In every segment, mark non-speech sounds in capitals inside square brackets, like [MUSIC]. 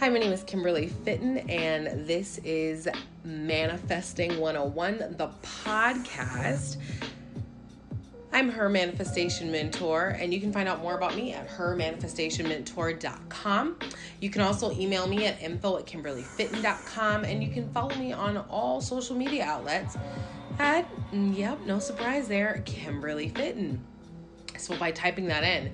Hi, my name is Kimberly Fitton, and this is Manifesting 101, the podcast. I'm her manifestation mentor, and you can find out more about me at hermanifestationmentor.com. You can also email me at info at kimberlyfitton.com, and you can follow me on all social media outlets at, mm, yep, no surprise there, Kimberly Fitton. So by typing that in,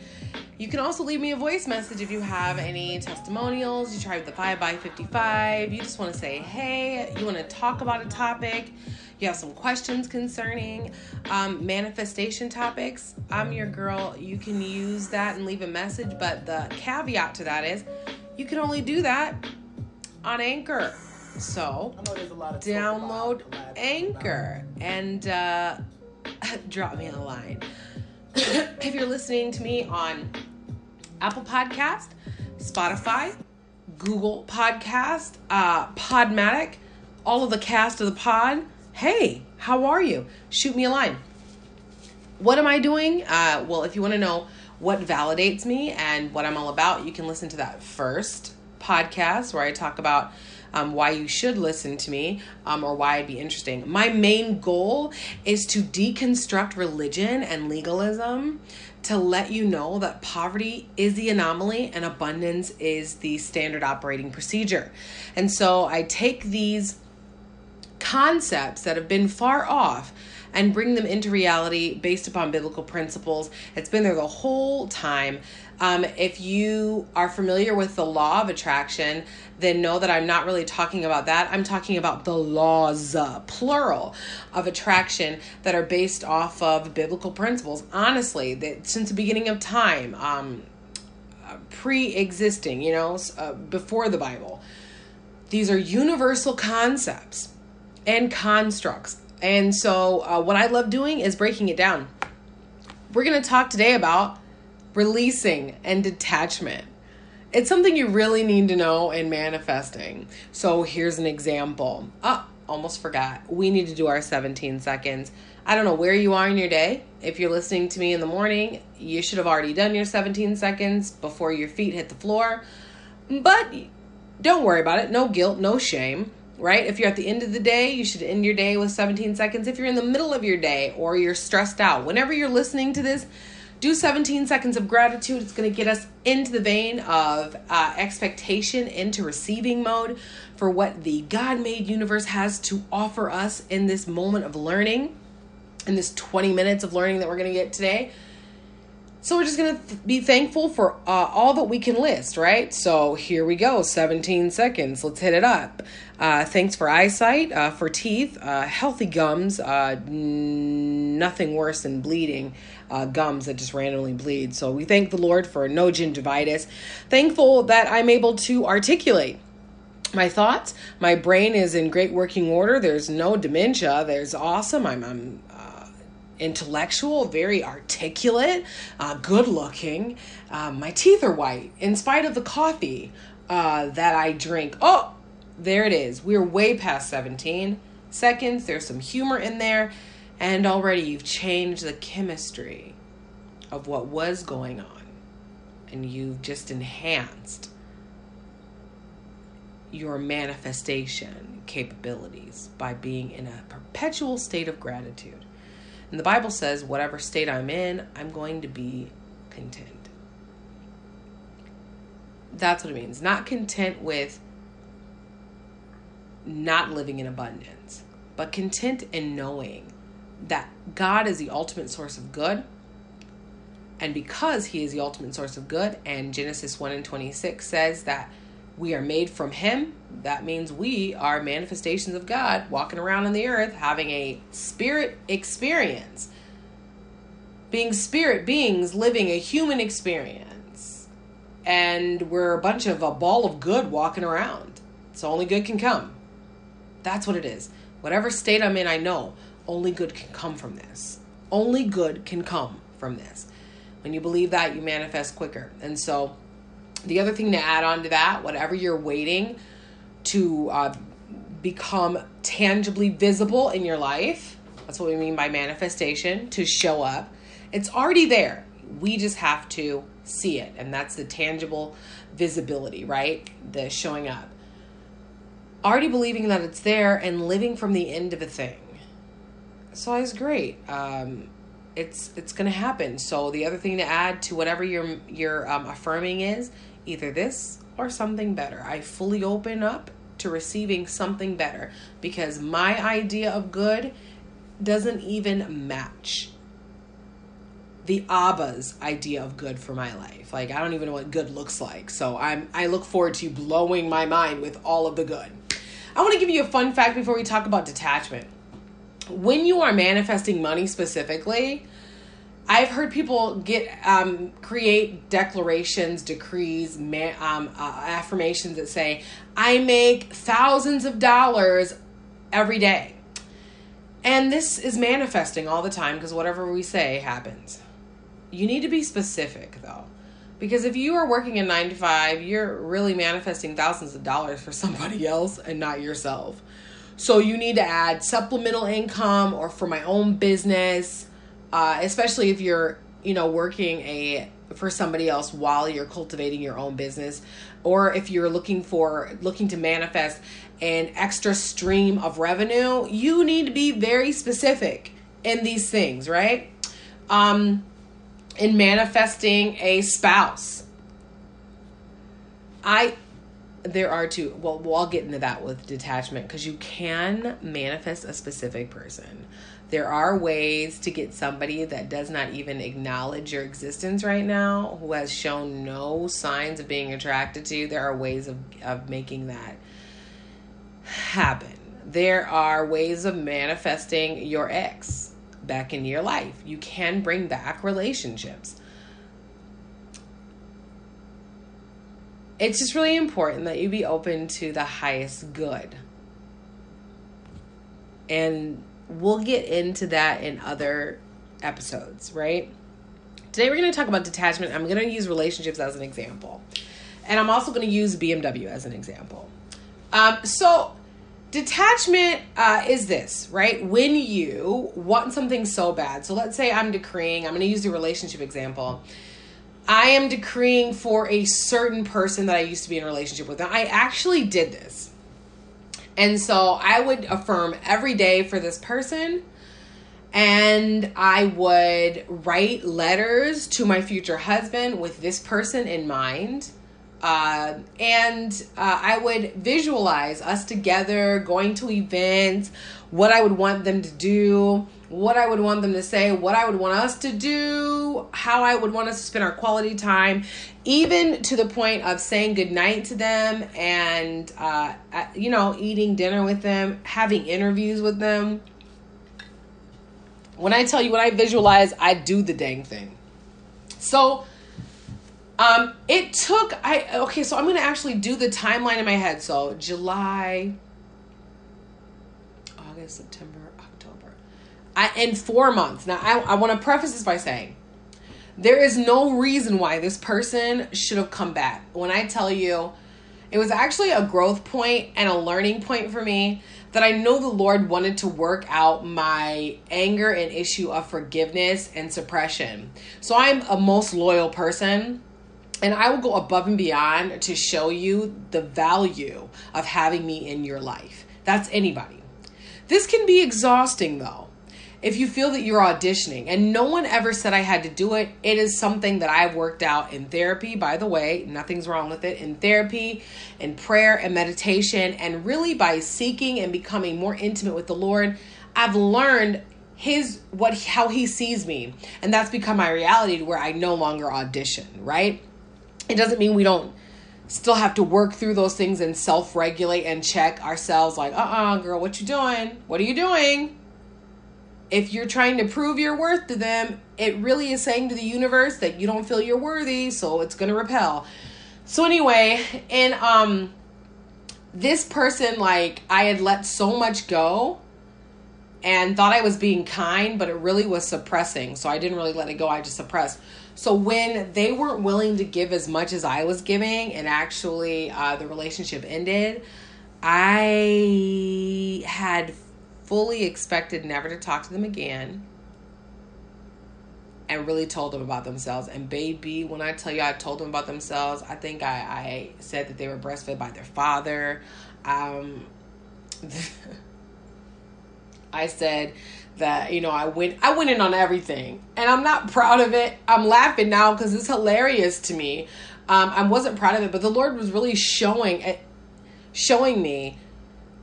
you can also leave me a voice message if you have any testimonials. You tried the 5 by 55 You just want to say, hey, you want to talk about a topic. You have some questions concerning um, manifestation topics. I'm your girl. You can use that and leave a message. But the caveat to that is you can only do that on Anchor. So download Anchor and uh, [LAUGHS] drop me a line. [COUGHS] if you're listening to me on Apple Podcast, Spotify, Google Podcast, uh, Podmatic, all of the cast of the pod, hey, how are you? Shoot me a line. What am I doing? Uh, well, if you want to know what validates me and what I'm all about, you can listen to that first podcast where I talk about um, why you should listen to me um, or why I'd be interesting. My main goal is to deconstruct religion and legalism to let you know that poverty is the anomaly and abundance is the standard operating procedure. And so I take these concepts that have been far off and bring them into reality based upon biblical principles. It's been there the whole time. Um, if you are familiar with the law of attraction, then know that I'm not really talking about that. I'm talking about the laws, plural, of attraction that are based off of biblical principles. Honestly, that since the beginning of time, um, pre-existing, you know, uh, before the Bible, these are universal concepts and constructs. And so, uh, what I love doing is breaking it down. We're going to talk today about releasing and detachment. It's something you really need to know in manifesting. So here's an example. Oh, almost forgot. We need to do our 17 seconds. I don't know where you are in your day. If you're listening to me in the morning, you should have already done your 17 seconds before your feet hit the floor. But don't worry about it. No guilt, no shame, right? If you're at the end of the day, you should end your day with 17 seconds. If you're in the middle of your day or you're stressed out, whenever you're listening to this, do 17 seconds of gratitude. It's going to get us into the vein of uh, expectation, into receiving mode for what the God made universe has to offer us in this moment of learning, in this 20 minutes of learning that we're going to get today. So we're just going to th- be thankful for uh, all that we can list, right? So here we go 17 seconds. Let's hit it up. Uh, thanks for eyesight, uh, for teeth, uh, healthy gums, uh, n- nothing worse than bleeding uh, gums that just randomly bleed. So we thank the Lord for no gingivitis. Thankful that I'm able to articulate my thoughts. My brain is in great working order. There's no dementia. There's awesome. I'm, I'm intellectual, very articulate, uh, good looking. Um, my teeth are white in spite of the coffee uh, that I drink. Oh, there it is. We're way past 17 seconds. There's some humor in there. And already you've changed the chemistry of what was going on. And you've just enhanced your manifestation capabilities by being in a perpetual state of gratitude. And the Bible says, whatever state I'm in, I'm going to be content. That's what it means. Not content with not living in abundance, but content in knowing that God is the ultimate source of good. And because He is the ultimate source of good, and Genesis 1 and 26 says that we are made from Him. That means we are manifestations of God walking around on the earth having a spirit experience. Being spirit beings living a human experience. And we're a bunch of a ball of good walking around. So only good can come. That's what it is. Whatever state I'm in, I know only good can come from this. Only good can come from this. When you believe that, you manifest quicker. And so, the other thing to add on to that, whatever you're waiting to uh, become tangibly visible in your life, that's what we mean by manifestation, to show up, it's already there. We just have to see it. And that's the tangible visibility, right? The showing up. Already believing that it's there and living from the end of a thing. So it's great. Um, it's it's gonna happen. So the other thing to add to whatever your your um, affirming is either this or something better. I fully open up to receiving something better because my idea of good doesn't even match the Abba's idea of good for my life. Like I don't even know what good looks like. So I'm I look forward to blowing my mind with all of the good. I want to give you a fun fact before we talk about detachment. When you are manifesting money specifically, I've heard people get um, create declarations, decrees, man, um, uh, affirmations that say, "I make thousands of dollars every day," and this is manifesting all the time because whatever we say happens. You need to be specific though, because if you are working a nine to five, you're really manifesting thousands of dollars for somebody else and not yourself. So you need to add supplemental income or for my own business uh, especially if you're you know working a for somebody else while you're cultivating your own business or if you're looking for looking to manifest an extra stream of revenue you need to be very specific in these things right? Um in manifesting a spouse. I there are two well we'll get into that with detachment because you can manifest a specific person there are ways to get somebody that does not even acknowledge your existence right now, who has shown no signs of being attracted to you. There are ways of, of making that happen. There are ways of manifesting your ex back in your life. You can bring back relationships. It's just really important that you be open to the highest good. And we'll get into that in other episodes, right? Today we're going to talk about detachment. I'm going to use relationships as an example. And I'm also going to use BMW as an example. Um, so, detachment uh, is this, right? When you want something so bad. So, let's say I'm decreeing, I'm going to use the relationship example. I am decreeing for a certain person that I used to be in a relationship with. And I actually did this. And so I would affirm every day for this person. And I would write letters to my future husband with this person in mind. Uh, and uh, I would visualize us together going to events, what I would want them to do, what I would want them to say, what I would want us to do, how I would want us to spend our quality time, even to the point of saying goodnight to them and, uh, you know, eating dinner with them, having interviews with them. When I tell you, when I visualize, I do the dang thing. So, um, it took I okay, so I'm gonna actually do the timeline in my head. So July, August, September, I, in four months. Now, I, I want to preface this by saying there is no reason why this person should have come back. When I tell you, it was actually a growth point and a learning point for me that I know the Lord wanted to work out my anger and issue of forgiveness and suppression. So I'm a most loyal person and I will go above and beyond to show you the value of having me in your life. That's anybody. This can be exhausting though if you feel that you're auditioning and no one ever said I had to do it, it is something that I've worked out in therapy, by the way, nothing's wrong with it, in therapy, in prayer and meditation, and really by seeking and becoming more intimate with the Lord, I've learned his what how he sees me and that's become my reality to where I no longer audition, right? It doesn't mean we don't still have to work through those things and self-regulate and check ourselves like, "Uh-uh, girl, what you doing? What are you doing?" If you're trying to prove your worth to them, it really is saying to the universe that you don't feel you're worthy, so it's going to repel. So anyway, and um this person like I had let so much go and thought I was being kind, but it really was suppressing. So I didn't really let it go. I just suppressed. So when they weren't willing to give as much as I was giving, and actually uh, the relationship ended, I had fully expected never to talk to them again. and really told them about themselves. And baby, when I tell you I told them about themselves, I think I, I said that they were breastfed by their father. Um, [LAUGHS] I said that you know I went I went in on everything, and I'm not proud of it. I'm laughing now because it's hilarious to me. Um, I wasn't proud of it, but the Lord was really showing it, showing me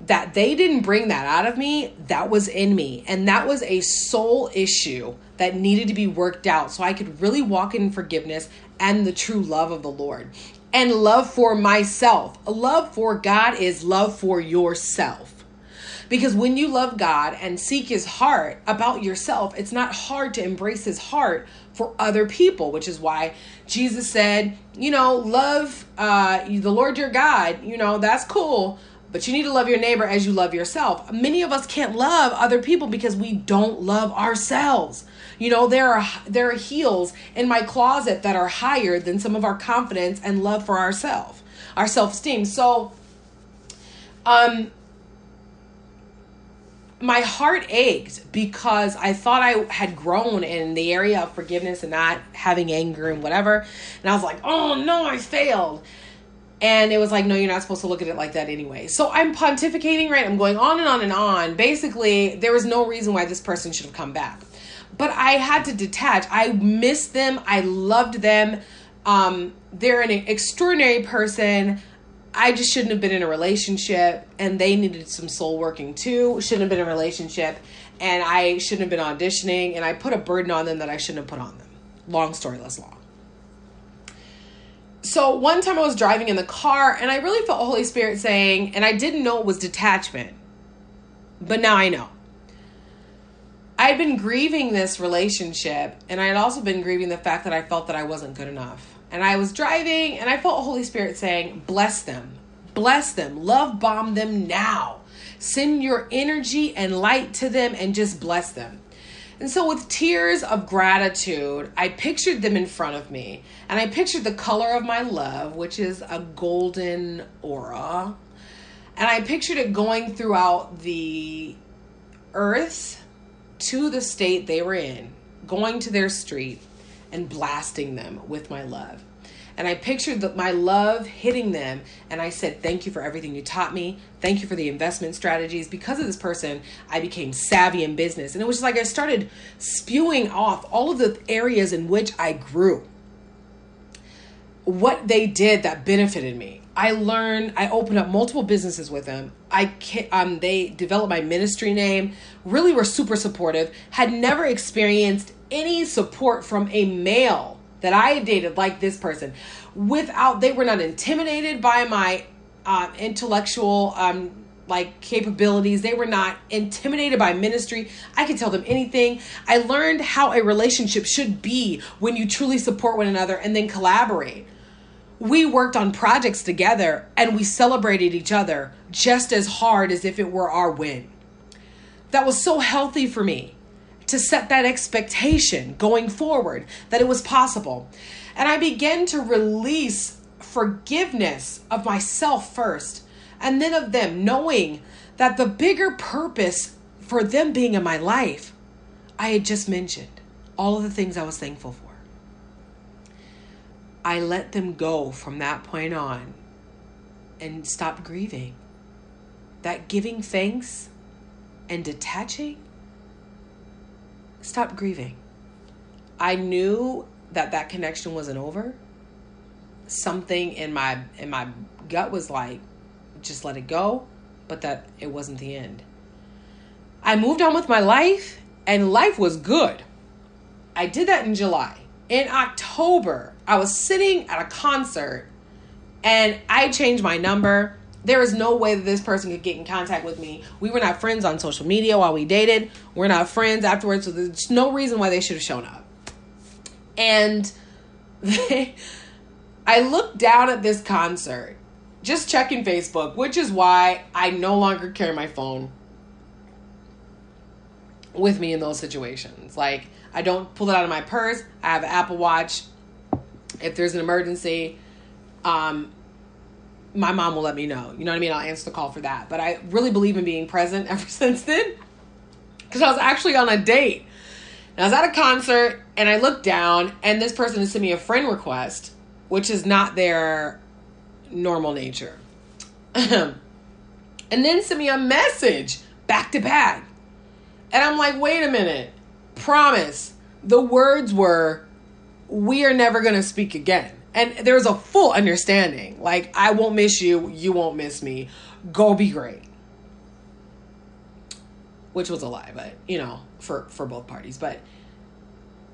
that they didn't bring that out of me. That was in me, and that was a soul issue that needed to be worked out, so I could really walk in forgiveness and the true love of the Lord and love for myself. Love for God is love for yourself. Because when you love God and seek his heart about yourself, it's not hard to embrace his heart for other people, which is why Jesus said, you know, love uh, the Lord your God, you know, that's cool, but you need to love your neighbor as you love yourself. Many of us can't love other people because we don't love ourselves. You know, there are there are heels in my closet that are higher than some of our confidence and love for ourselves, our self-esteem. So um my heart ached because I thought I had grown in the area of forgiveness and not having anger and whatever. And I was like, oh no, I failed. And it was like, no, you're not supposed to look at it like that anyway. So I'm pontificating, right? I'm going on and on and on. Basically, there was no reason why this person should have come back. But I had to detach. I missed them. I loved them. Um, they're an extraordinary person. I just shouldn't have been in a relationship and they needed some soul working too. Shouldn't have been in a relationship and I shouldn't have been auditioning and I put a burden on them that I shouldn't have put on them. Long story less long. So one time I was driving in the car and I really felt Holy Spirit saying, and I didn't know it was detachment, but now I know. I'd been grieving this relationship and I had also been grieving the fact that I felt that I wasn't good enough and I was driving and I felt Holy Spirit saying, Bless them, bless them, love bomb them now. Send your energy and light to them and just bless them. And so, with tears of gratitude, I pictured them in front of me. And I pictured the color of my love, which is a golden aura. And I pictured it going throughout the earth to the state they were in, going to their street, and blasting them with my love. And I pictured the, my love hitting them, and I said, Thank you for everything you taught me. Thank you for the investment strategies. Because of this person, I became savvy in business. And it was just like I started spewing off all of the areas in which I grew, what they did that benefited me. I learned, I opened up multiple businesses with them. I um, they developed my ministry name, really were super supportive, had never experienced any support from a male that I had dated like this person without they were not intimidated by my uh, intellectual um, like capabilities. They were not intimidated by ministry. I could tell them anything. I learned how a relationship should be when you truly support one another and then collaborate. We worked on projects together and we celebrated each other just as hard as if it were our win. That was so healthy for me to set that expectation going forward that it was possible. And I began to release forgiveness of myself first and then of them, knowing that the bigger purpose for them being in my life, I had just mentioned all of the things I was thankful for. I let them go from that point on and stopped grieving. That giving thanks and detaching stop grieving. I knew that that connection wasn't over. Something in my in my gut was like just let it go, but that it wasn't the end. I moved on with my life and life was good. I did that in July. In October, I was sitting at a concert and I changed my number there is no way that this person could get in contact with me. We were not friends on social media while we dated. We're not friends afterwards, so there's no reason why they should have shown up. And they, [LAUGHS] I looked down at this concert, just checking Facebook, which is why I no longer carry my phone with me in those situations. Like, I don't pull it out of my purse. I have an Apple Watch. If there's an emergency, um, my mom will let me know. You know what I mean? I'll answer the call for that. But I really believe in being present [LAUGHS] ever since then. Because I was actually on a date And I was at a concert and I looked down and this person had sent me a friend request, which is not their normal nature. [CLEARS THROAT] and then sent me a message back to back. And I'm like, wait a minute. Promise. The words were, we are never going to speak again. And there was a full understanding. Like, I won't miss you. You won't miss me. Go be great. Which was a lie, but, you know, for, for both parties. But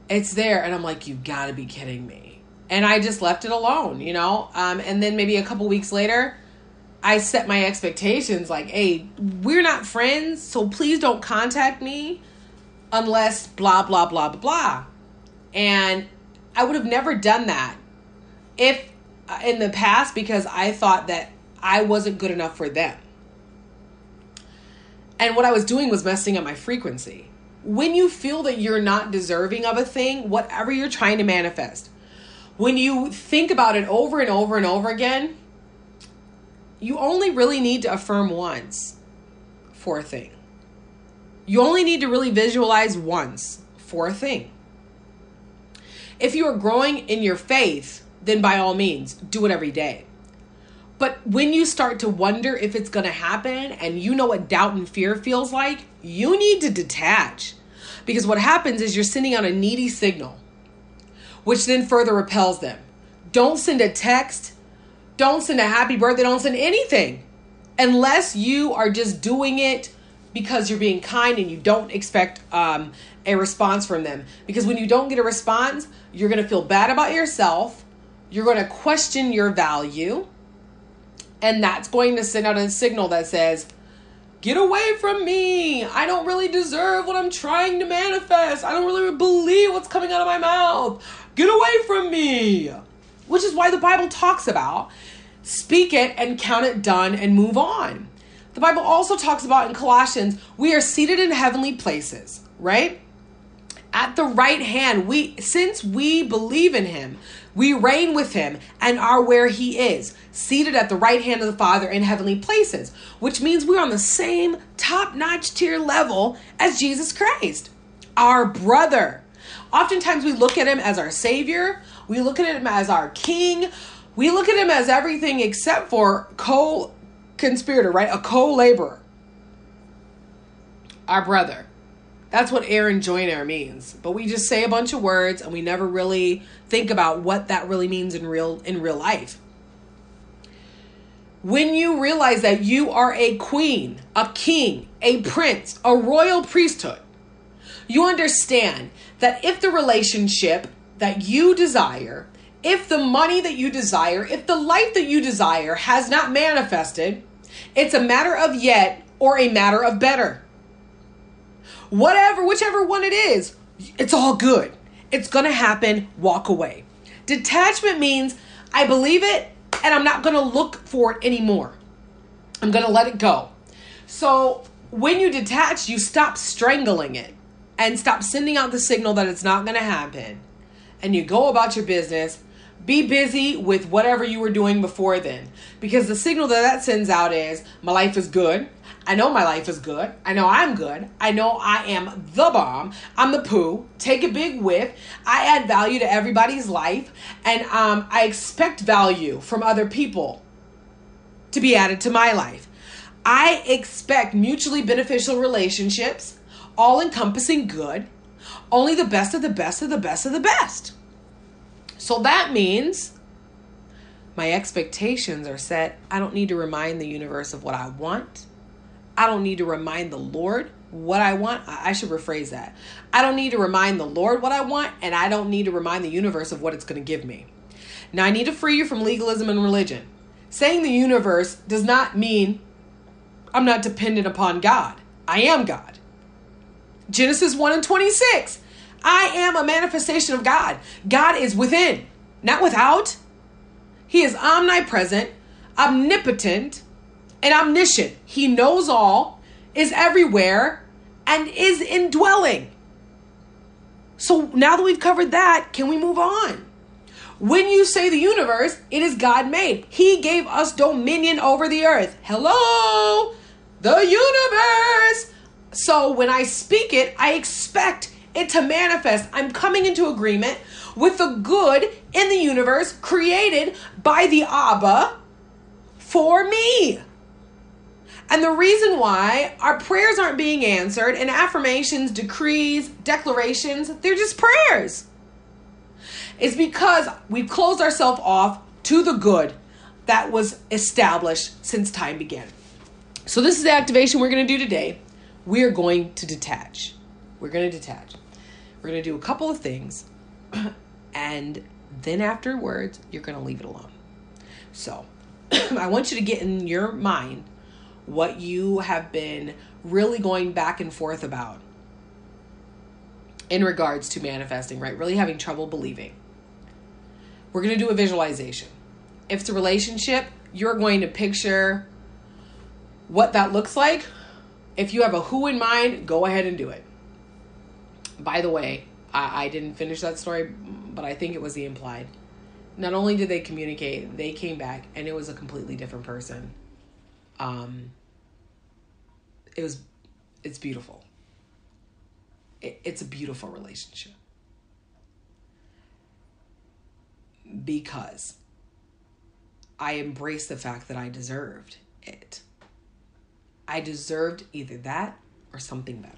it's there. And I'm like, you gotta be kidding me. And I just left it alone, you know? Um, and then maybe a couple weeks later, I set my expectations like, hey, we're not friends, so please don't contact me unless blah, blah, blah, blah, blah. And I would have never done that if in the past because I thought that I wasn't good enough for them. And what I was doing was messing up my frequency. When you feel that you're not deserving of a thing, whatever you're trying to manifest, when you think about it over and over and over again, you only really need to affirm once for a thing. You only need to really visualize once for a thing. If you are growing in your faith, then by all means, do it every day. But when you start to wonder if it's going to happen and you know what doubt and fear feels like, you need to detach. Because what happens is you're sending out a needy signal, which then further repels them. Don't send a text don't send a happy birthday, don't send anything unless you are just doing it because you're being kind and you don't expect um, a response from them. Because when you don't get a response, you're going to feel bad about yourself, you're going to question your value, and that's going to send out a signal that says, Get away from me. I don't really deserve what I'm trying to manifest. I don't really believe what's coming out of my mouth. Get away from me which is why the Bible talks about speak it and count it done and move on. The Bible also talks about in Colossians, we are seated in heavenly places, right? At the right hand, we since we believe in him, we reign with him and are where he is, seated at the right hand of the Father in heavenly places, which means we're on the same top-notch tier level as Jesus Christ, our brother. Oftentimes we look at him as our savior, we look at him as our king. We look at him as everything except for co conspirator, right? A co laborer. Our brother. That's what Aaron Joyner means. But we just say a bunch of words and we never really think about what that really means in real in real life. When you realize that you are a queen, a king, a prince, a royal priesthood, you understand that if the relationship that you desire, if the money that you desire, if the life that you desire has not manifested, it's a matter of yet or a matter of better. Whatever, whichever one it is, it's all good. It's to happen. Walk away. Detachment means I believe it and I'm not to look for it anymore. I'm to let it go. So when you detach, you stop strangling it and stop sending out the signal that it's not to happen and you go about your business, be busy with whatever you were doing before then. Because the signal that that sends out is my life is good. I know my life is good. I know I'm good. I know I am the bomb. I'm the poo. Take a big whiff. I add value to everybody's life. And um, I expect value from other people to be added to my life. I expect mutually beneficial relationships, all encompassing good only the best of the best of the best of the best. So that means my expectations are set. I don't need to remind the universe of what I want. I don't need to remind the Lord what I want. I should rephrase that. I don't need to remind the Lord what I want, and I don't need to remind the universe of what it's going to give me. Now, I need to free you from legalism and religion. Saying the universe does not mean I'm not dependent upon God. I am God. Genesis 1 and 26. I am a manifestation of God. God is within, not without. He is omnipresent, omnipotent, and omniscient. He knows all, is everywhere, and is indwelling. So now that we've covered that, can we move on? When you say the universe, it is God made. He gave us dominion over the earth. Hello, the universe. So when I speak it, I expect it to manifest. I'm coming into agreement with the good in the universe created by the Abba for me. And the reason why our prayers aren't being answered and affirmations, decrees, declarations, they're just prayers. Is because we've closed ourselves off to the good that was established since time began. So, this is the activation we're going to do today. We are going to detach. We're going to detach. We're going to do a couple of things, [CLEARS THROAT] and then afterwards, you're going to leave it alone. So, [CLEARS THROAT] I want you to get in your mind what you have been really going back and forth about in regards to manifesting, right? Really having trouble believing. We're going to do a visualization. If it's a relationship, you're going to picture what that looks like. If you have a who in mind, go ahead and do it. By the way, I, I didn't finish that story, but I think it was the implied. Not only did they communicate, they came back and it was a completely different person. Um, it was, it's beautiful. It, it's a beautiful relationship. Because I embraced the fact that I deserved it. I deserved either that or something better.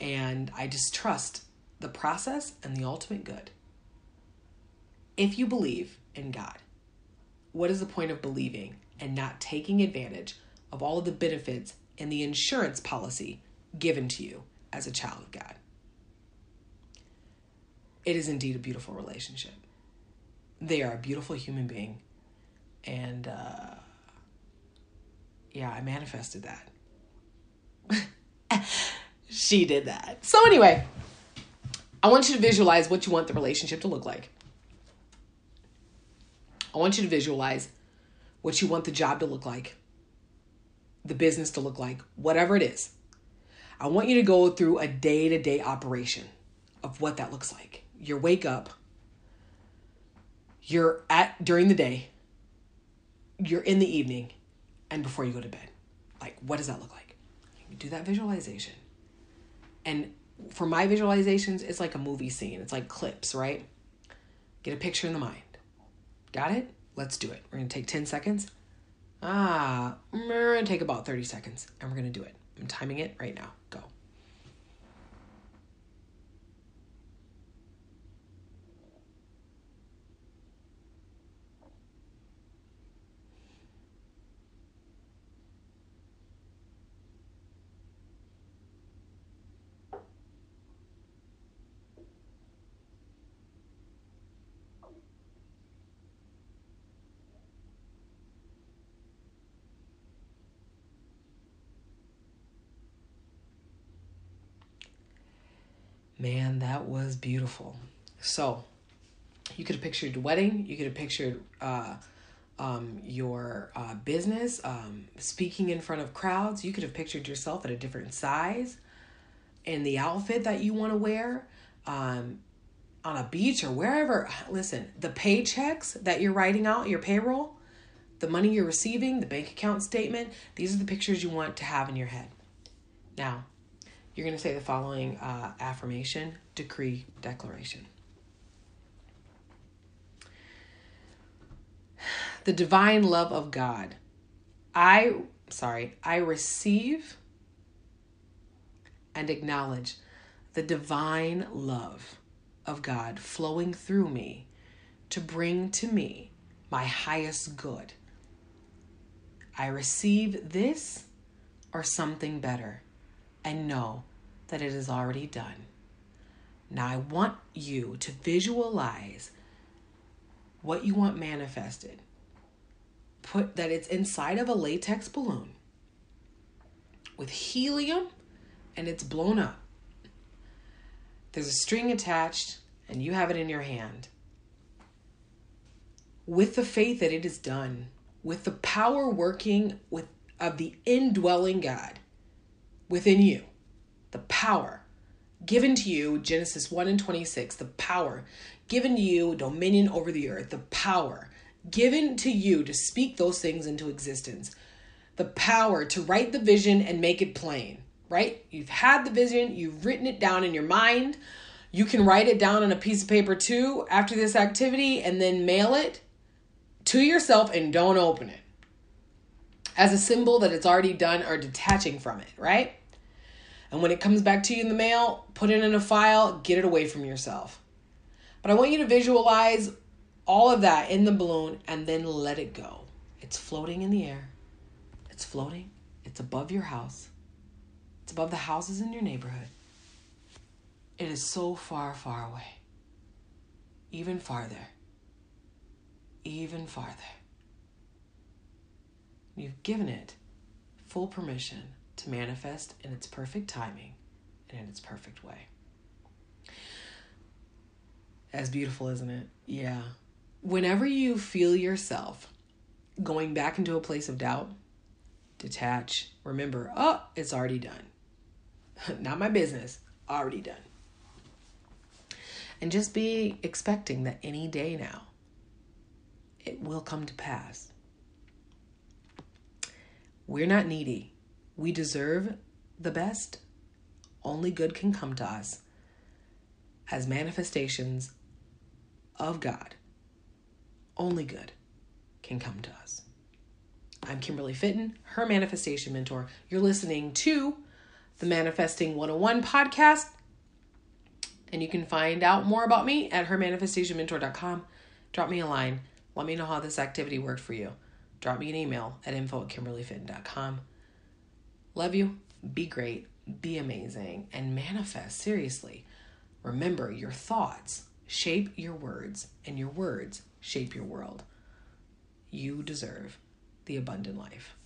And I just trust the process and the ultimate good. If you believe in God, what is the point of believing and not taking advantage of all of the benefits and the insurance policy given to you as a child of God? It is indeed a beautiful relationship. They are a beautiful human being. And uh, yeah, I manifested that. [LAUGHS] she did that. So, anyway, I want you to visualize what you want the relationship to look like. I want you to visualize what you want the job to look like, the business to look like, whatever it is. I want you to go through a day to day operation of what that looks like. Your wake up, you're at during the day, you're in the evening, and before you go to bed. Like, what does that look like? You do that visualization. And for my visualizations, it's like a movie scene, it's like clips, right? Get a picture in the mind. Got it? Let's do it. We're gonna take 10 seconds. Ah, take about 30 seconds and we're gonna do it. I'm timing it right now. Go. Man, that was beautiful. So, you could have pictured your wedding. You could have pictured uh, um, your uh, business, um, speaking in front of crowds. You could have pictured yourself at a different size in the outfit that you want to wear um, on a beach or wherever. Listen, the paychecks that you're writing out, your payroll, the money you're receiving, the bank account statement, these are the pictures you want to have in your head. Now, you're going to say the following uh, affirmation, decree, declaration. The divine love of God. I, sorry, I receive and acknowledge the divine love of God flowing through me to bring to me my highest good. I receive this or something better and know that it is already done. Now, I want you to visualize what you want manifested. Put that it's inside of a latex balloon with helium and it's blown up. There's a string attached and you have it in your hand. With the faith that it is done, with the power working with of the indwelling God within you the power given to you, Genesis 1 and 26, the power given to you, dominion over the earth, the power given to you to speak those things into existence, the power to write the vision and make it plain, right? You've had the vision, you've written it down in your mind. You can write it down on a piece of paper too after this activity and then mail it to yourself and don't open it as a symbol that it's already done or detaching from it, right? And when it comes back to you in the mail, put it in a file, get it away from yourself. But I want you to visualize all of that in the balloon and then let it go. It's floating in the air. It's floating. It's above your house. It's above the houses in your neighborhood. It is so far, far away. Even farther. Even farther. You've given it full permission to manifest in its perfect timing and in its perfect way. As beautiful, isn't it? Yeah. Whenever you feel yourself going back into a place of doubt, detach. Remember, oh, it's already done. [LAUGHS] Not my business, already done. And just be expecting that any day now it will come to pass. We're not needy. We deserve the best. Only good can come to us as manifestations of God. Only good can come to us. I'm Kimberly Fitton, her manifestation mentor. You're listening to the Manifesting 101 podcast. And you can find out more about me at hermanifestationmentor.com. Drop me a line. Let me know how this activity worked for you. Drop me an email at info at kimberlyfitton.com. Love you. Be great. Be amazing. And manifest. Seriously. Remember, your thoughts shape your words, and your words shape your world. You deserve the abundant life.